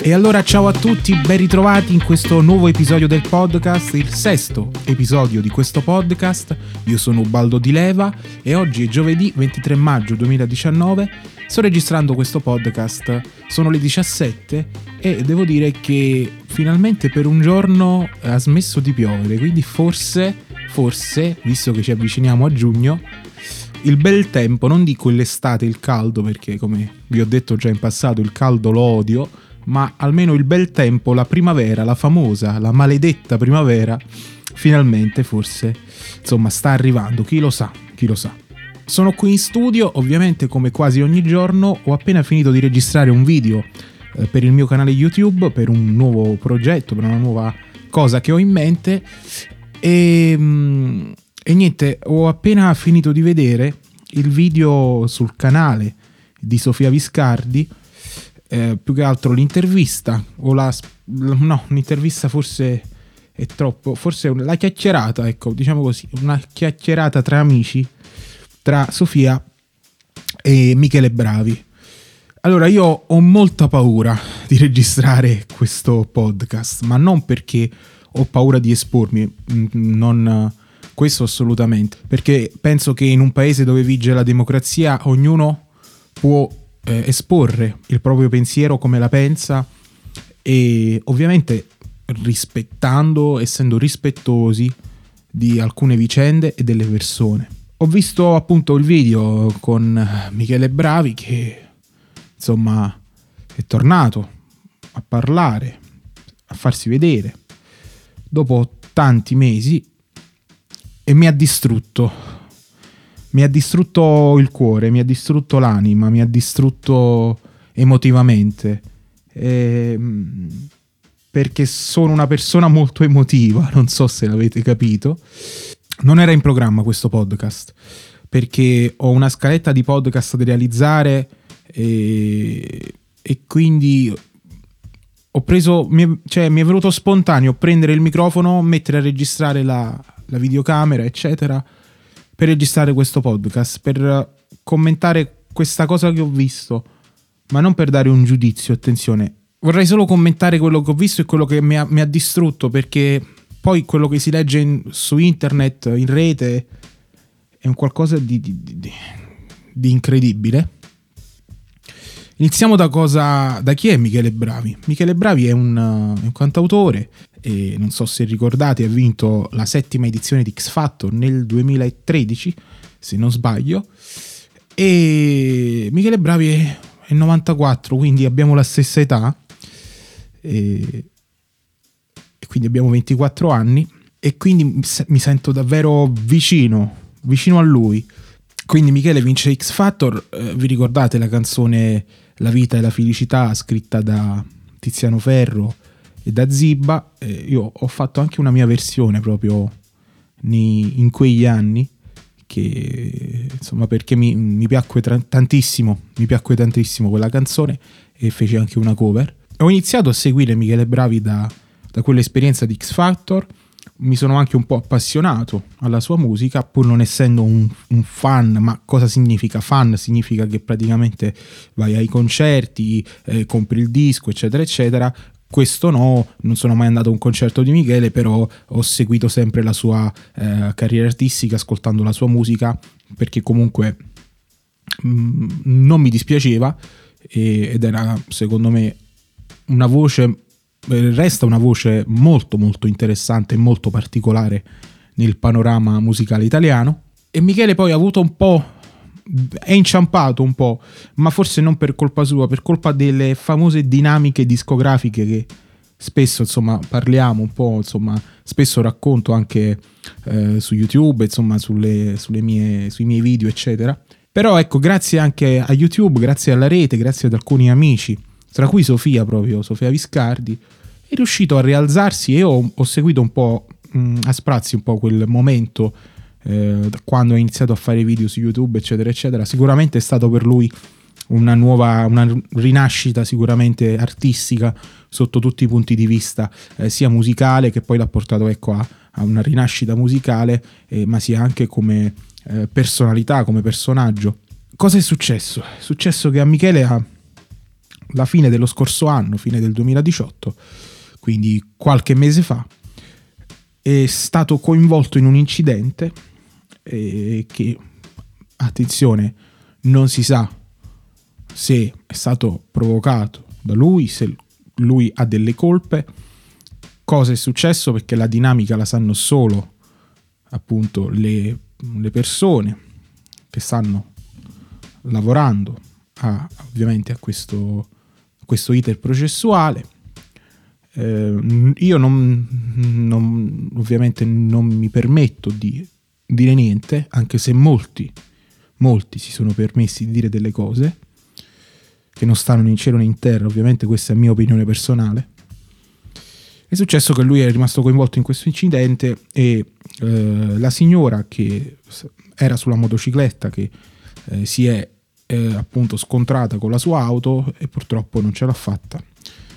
E allora ciao a tutti, ben ritrovati in questo nuovo episodio del podcast, il sesto episodio di questo podcast. Io sono Ubaldo Di Leva e oggi è giovedì 23 maggio 2019. Sto registrando questo podcast, sono le 17 e devo dire che finalmente per un giorno ha smesso di piovere, quindi forse, forse, visto che ci avviciniamo a giugno, il bel tempo, non dico l'estate, il caldo, perché come vi ho detto già in passato, il caldo lo odio ma almeno il bel tempo, la primavera, la famosa, la maledetta primavera, finalmente forse, insomma, sta arrivando, chi lo sa, chi lo sa. Sono qui in studio, ovviamente come quasi ogni giorno, ho appena finito di registrare un video eh, per il mio canale YouTube, per un nuovo progetto, per una nuova cosa che ho in mente e, mm, e niente, ho appena finito di vedere il video sul canale di Sofia Viscardi eh, più che altro l'intervista o la no, un'intervista forse è troppo, forse la chiacchierata, ecco, diciamo così, una chiacchierata tra amici tra Sofia e Michele Bravi. Allora, io ho molta paura di registrare questo podcast, ma non perché ho paura di espormi, mm, non questo assolutamente, perché penso che in un paese dove vige la democrazia ognuno può eh, esporre il proprio pensiero come la pensa e ovviamente rispettando, essendo rispettosi di alcune vicende e delle persone. Ho visto appunto il video con Michele Bravi che insomma è tornato a parlare, a farsi vedere dopo tanti mesi e mi ha distrutto mi ha distrutto il cuore, mi ha distrutto l'anima, mi ha distrutto emotivamente. E, perché sono una persona molto emotiva, non so se l'avete capito. Non era in programma questo podcast, perché ho una scaletta di podcast da realizzare e, e quindi ho preso, mi è, cioè mi è venuto spontaneo prendere il microfono, mettere a registrare la, la videocamera, eccetera per registrare questo podcast, per commentare questa cosa che ho visto, ma non per dare un giudizio, attenzione. Vorrei solo commentare quello che ho visto e quello che mi ha, mi ha distrutto, perché poi quello che si legge in, su internet, in rete, è un qualcosa di, di, di, di incredibile. Iniziamo da cosa. da chi è Michele Bravi? Michele Bravi è un, è un cantautore, e non so se ricordate, ha vinto la settima edizione di X Factor nel 2013, se non sbaglio. E Michele Bravi è, è 94, quindi abbiamo la stessa età. E, e quindi abbiamo 24 anni. E quindi mi sento davvero vicino, vicino a lui. Quindi Michele vince X Factor. Eh, vi ricordate la canzone La vita e la felicità scritta da Tiziano Ferro? Da Zibba. Eh, io ho fatto anche una mia versione proprio nei, in quegli anni che insomma perché mi, mi piacque tra- tantissimo mi piacque tantissimo quella canzone e feci anche una cover ho iniziato a seguire Michele Bravi da, da quell'esperienza di X Factor mi sono anche un po' appassionato alla sua musica, pur non essendo un, un, fan, ma cosa significa fan? Significa che praticamente vai ai concerti, eh, compri il disco, eccetera, eccetera, questo no, non sono mai andato a un concerto di Michele, però ho seguito sempre la sua eh, carriera artistica, ascoltando la sua musica, perché comunque mh, mm, non mi dispiaceva e, ed era secondo me una voce, eh, resta una voce molto molto interessante e molto particolare nel panorama musicale italiano. E Michele poi ha avuto un po' è inciampato un po', ma forse non per colpa sua, per colpa delle famose dinamiche discografiche che spesso insomma parliamo un po', insomma spesso racconto anche eh, su YouTube, insomma sulle, sulle mie, sui miei video eccetera. Però ecco, grazie anche a YouTube, grazie alla rete, grazie ad alcuni amici, tra cui Sofia proprio, Sofia Viscardi, è riuscito a rialzarsi e ho, ho seguito un po' mh, a sprazzi un po' quel momento eh, quando ha iniziato a fare video su YouTube, eccetera, eccetera. Sicuramente è stato per lui una nuova, una rinascita sicuramente artistica sotto tutti i punti di vista, eh, sia musicale che poi l'ha portato ecco, a, a una rinascita musicale, eh, ma sia anche come eh, personalità, come personaggio. Cosa è successo? È successo che a Michele ha, la fine dello scorso anno, fine del 2018, quindi qualche mese fa, è stato coinvolto in un incidente eh, che, attenzione, non si sa se è stato provocato da lui, se lui ha delle colpe, cosa è successo perché la dinamica la sanno solo appunto le, le persone che stanno lavorando a, ovviamente a questo, questo iter processuale. Eh, io non, non, ovviamente non mi permetto di dire niente, anche se molti, molti si sono permessi di dire delle cose che non stanno né in cielo né in terra, ovviamente questa è mia opinione personale. È successo che lui è rimasto coinvolto in questo incidente e eh, la signora che era sulla motocicletta che eh, si è eh, appunto scontrata con la sua auto e purtroppo non ce l'ha fatta.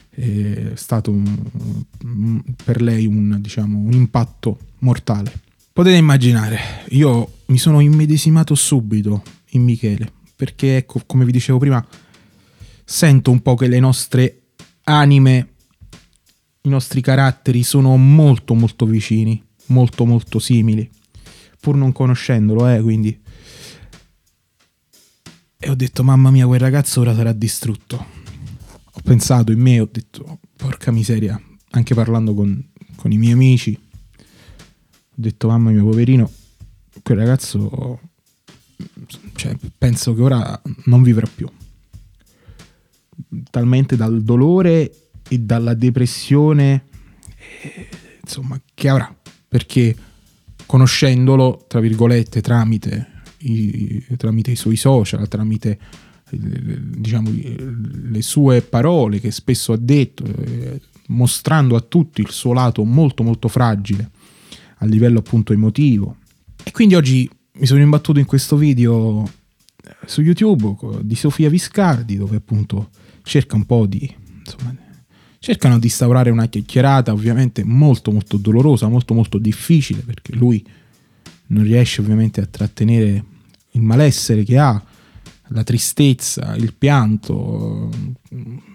È stato un, per lei un, diciamo, un impatto mortale. Potete immaginare, io mi sono immedesimato subito in Michele, perché ecco, come vi dicevo prima, sento un po' che le nostre anime, i nostri caratteri sono molto molto vicini, molto molto simili, pur non conoscendolo, eh, quindi e ho detto, mamma mia, quel ragazzo ora sarà distrutto. Ho pensato in me, ho detto, porca miseria, anche parlando con, con i miei amici, detto, mamma mia, poverino, quel ragazzo, cioè, penso che ora non vivrà più. Talmente dal dolore e dalla depressione, eh, insomma, che avrà. Perché conoscendolo, tra virgolette, tramite i, tramite i suoi social, tramite diciamo, le sue parole che spesso ha detto, eh, mostrando a tutti il suo lato molto molto fragile a livello appunto emotivo. E quindi oggi mi sono imbattuto in questo video eh, su YouTube di Sofia Viscardi dove appunto cerca un po' di insomma, cercano di instaurare una chiacchierata ovviamente molto molto dolorosa, molto molto difficile perché lui non riesce ovviamente a trattenere il malessere che ha, la tristezza, il pianto,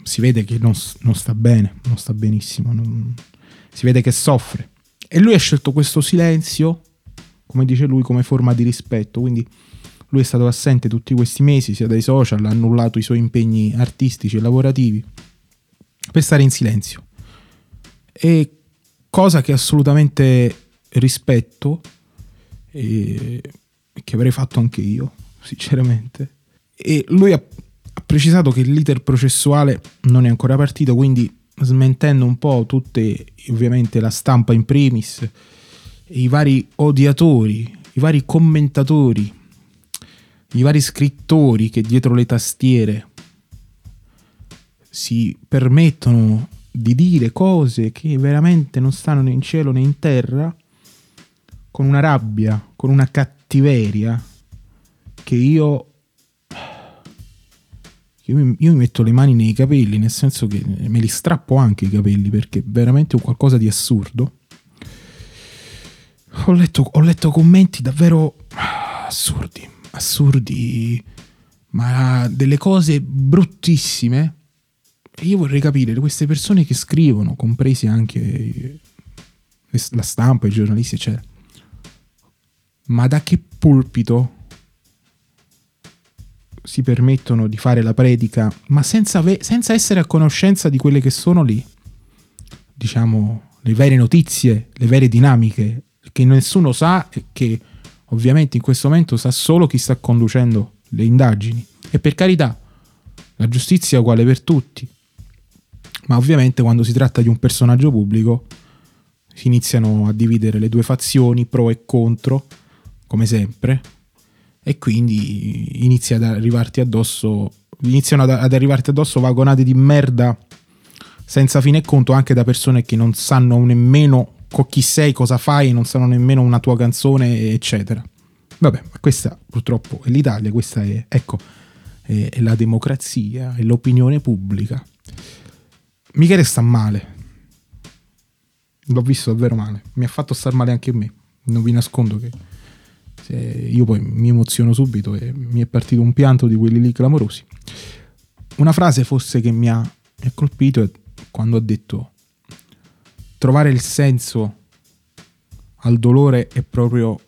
si vede che non, non sta bene, non sta benissimo, non, si vede che soffre. E lui ha scelto questo silenzio, come dice lui, come forma di rispetto, quindi lui è stato assente tutti questi mesi, sia dai social, ha annullato i suoi impegni artistici e lavorativi, per stare in silenzio. E cosa che assolutamente rispetto, e che avrei fatto anche io, sinceramente. E lui ha, precisato che l'iter processuale non è ancora partito, quindi smentendo un po' tutte, ovviamente la stampa in primis, i vari odiatori, i vari commentatori, i vari scrittori che dietro le tastiere si permettono di dire cose che veramente non stanno né in cielo né in terra, con una rabbia, con una cattiveria che io io mi, io mi, metto le mani nei capelli, nel senso che me li strappo anche i capelli perché è veramente qualcosa di assurdo. Ho letto, ho letto commenti davvero assurdi, assurdi, ma delle cose bruttissime. E io vorrei capire queste persone che scrivono, compresi anche la stampa, i giornalisti, eccetera ma da che pulpito si permettono di fare la predica, ma senza, ave- senza essere a conoscenza di quelle che sono lì, diciamo, le vere notizie, le vere dinamiche, che nessuno sa e che ovviamente in questo momento sa solo chi sta conducendo le indagini. E per carità, la giustizia è uguale per tutti, ma ovviamente quando si tratta di un personaggio pubblico si iniziano a dividere le due fazioni, pro e contro, come sempre, e quindi inizia ad arrivarti addosso, iniziano ad, ad arrivarti addosso vagonate di merda senza fine e conto anche da persone che non sanno nemmeno con chi sei, cosa fai, non sanno nemmeno una tua canzone, eccetera. Vabbè, questa purtroppo è l'Italia, questa è, ecco, è, è la democrazia, è l'opinione pubblica. Michele sta male. L'ho visto davvero male. Mi ha fatto star male anche a me. Non vi nascondo che io poi mi emoziono subito e mi è partito un pianto di quelli lì clamorosi. una frase forse che mi ha, colpito è quando ha detto trovare il senso al dolore è proprio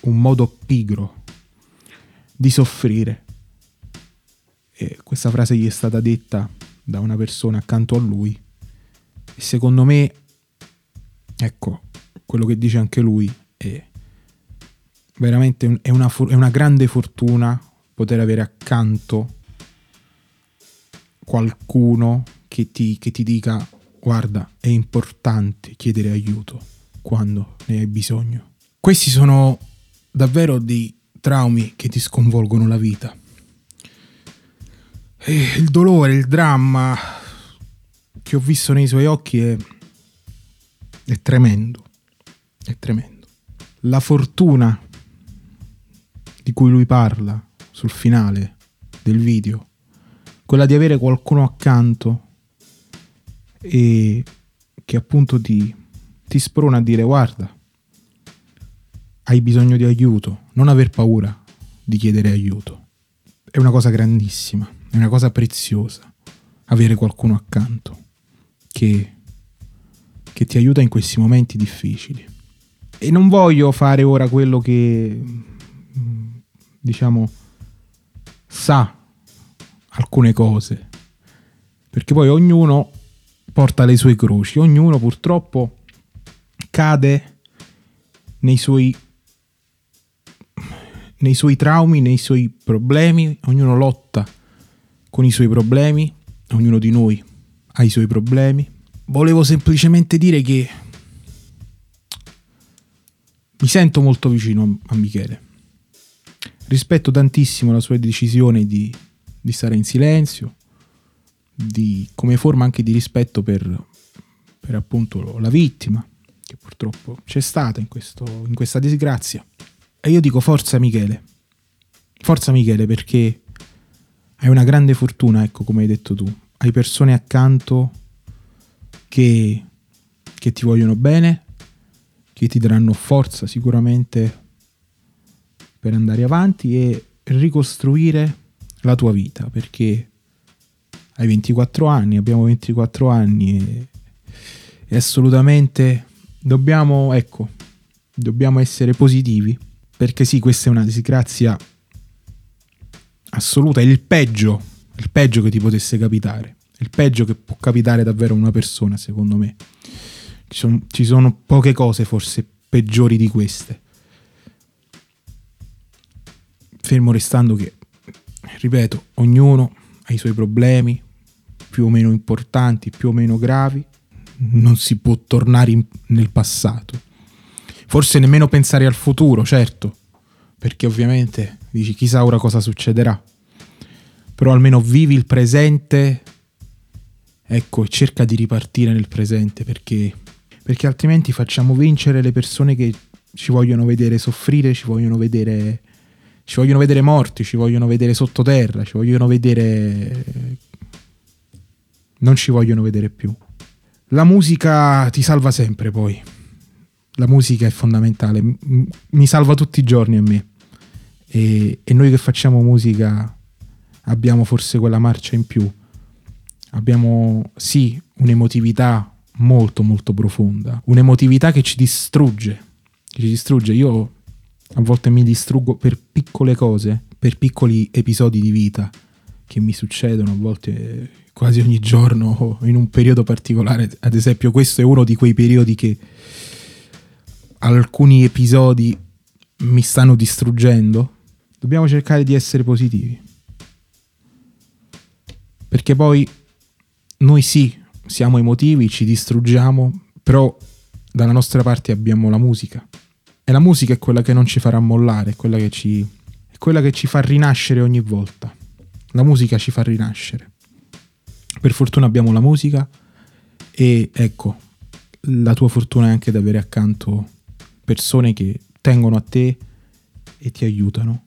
un modo pigro di soffrire. E questa frase gli è stata detta da una persona accanto a lui e secondo me, ecco, quello che dice anche lui è veramente è una, è una grande fortuna poter avere accanto qualcuno che ti, che ti dica guarda è importante chiedere aiuto quando ne hai bisogno. Questi sono davvero dei traumi che ti sconvolgono la vita. E il dolore, il dramma che ho visto nei suoi occhi è, è tremendo, è tremendo. La fortuna di cui lui parla sul finale del video, quella di avere qualcuno accanto e che appunto ti, ti sprona a dire guarda, hai bisogno di aiuto, non aver paura di chiedere aiuto. È una cosa grandissima, è una cosa preziosa avere qualcuno accanto che, che ti aiuta in questi momenti difficili. E non voglio fare ora quello che, diciamo, sa alcune cose, perché poi ognuno porta le sue croci, ognuno purtroppo cade nei suoi nei suoi traumi, nei suoi problemi, ognuno lotta con i suoi problemi, ognuno di noi ha i suoi problemi. Volevo semplicemente dire che mi sento molto vicino a Michele. Rispetto tantissimo la sua decisione di, di stare in silenzio, di, come forma anche di rispetto per, per appunto la vittima, che purtroppo c'è stata in, questo, in questa disgrazia. E io dico forza Michele, forza Michele perché hai una grande fortuna, ecco come hai detto tu, hai persone accanto che, che ti vogliono bene, che ti daranno forza sicuramente per andare avanti e ricostruire la tua vita perché hai 24 anni, abbiamo 24 anni e, assolutamente dobbiamo, ecco, dobbiamo essere positivi perché sì, questa è una disgrazia assoluta, è il peggio, il peggio che ti potesse capitare, il peggio che può capitare davvero a una persona, secondo me. Ci sono, ci sono poche cose forse peggiori di queste. Fermo restando che, ripeto, ognuno ha i suoi problemi, più o meno importanti, più o meno gravi, non si può tornare in, nel passato Forse nemmeno pensare al futuro, certo, perché ovviamente dici chissà ora cosa succederà. Però almeno vivi il presente, ecco, e cerca di ripartire nel presente perché, perché altrimenti facciamo vincere le persone che ci vogliono vedere soffrire, ci vogliono vedere, ci vogliono vedere morti, ci vogliono vedere sottoterra, ci vogliono vedere... non ci vogliono vedere più. La musica ti salva sempre poi la musica è fondamentale, mi salva tutti i giorni a me. E, e, noi che facciamo musica abbiamo forse quella marcia in più. Abbiamo sì un'emotività molto molto profonda, un'emotività che ci distrugge, che ci distrugge. Io a volte mi distruggo per piccole cose, per piccoli episodi di vita che mi succedono, a volte quasi ogni giorno in un periodo particolare. Ad esempio questo è uno di quei periodi che alcuni episodi mi stanno distruggendo, dobbiamo cercare di essere positivi. Perché poi noi sì, siamo emotivi, ci distruggiamo, però dalla nostra parte abbiamo la musica. E la musica è quella che non ci farà mollare, è quella che ci, è quella che ci fa rinascere ogni volta. La musica ci fa rinascere. Per fortuna abbiamo la musica e ecco, la tua fortuna è anche di avere accanto persone che tengono a te e ti aiutano.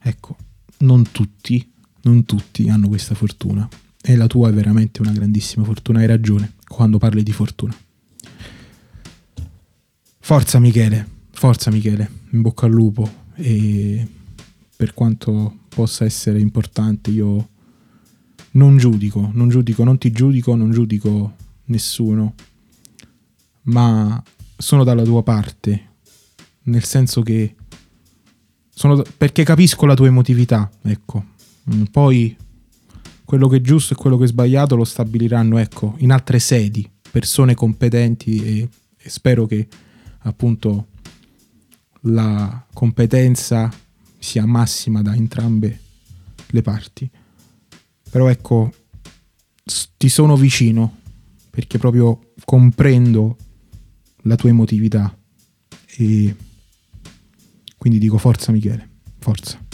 Ecco, non tutti, non tutti hanno questa fortuna. E la tua è veramente una grandissima fortuna, hai ragione quando parli di fortuna. Forza Michele, forza Michele, in bocca al lupo e per quanto possa essere importante io non giudico, non giudico, non ti giudico, non giudico nessuno, ma sono dalla tua parte, nel senso che sono, perché capisco la tua emotività, ecco. Mm, poi quello che è giusto e quello che è sbagliato lo stabiliranno, ecco, in altre sedi, persone competenti e, e spero che appunto la competenza sia massima da entrambe le parti. Però ecco, ti sono vicino perché proprio comprendo la tua emotività e quindi dico forza Michele, forza.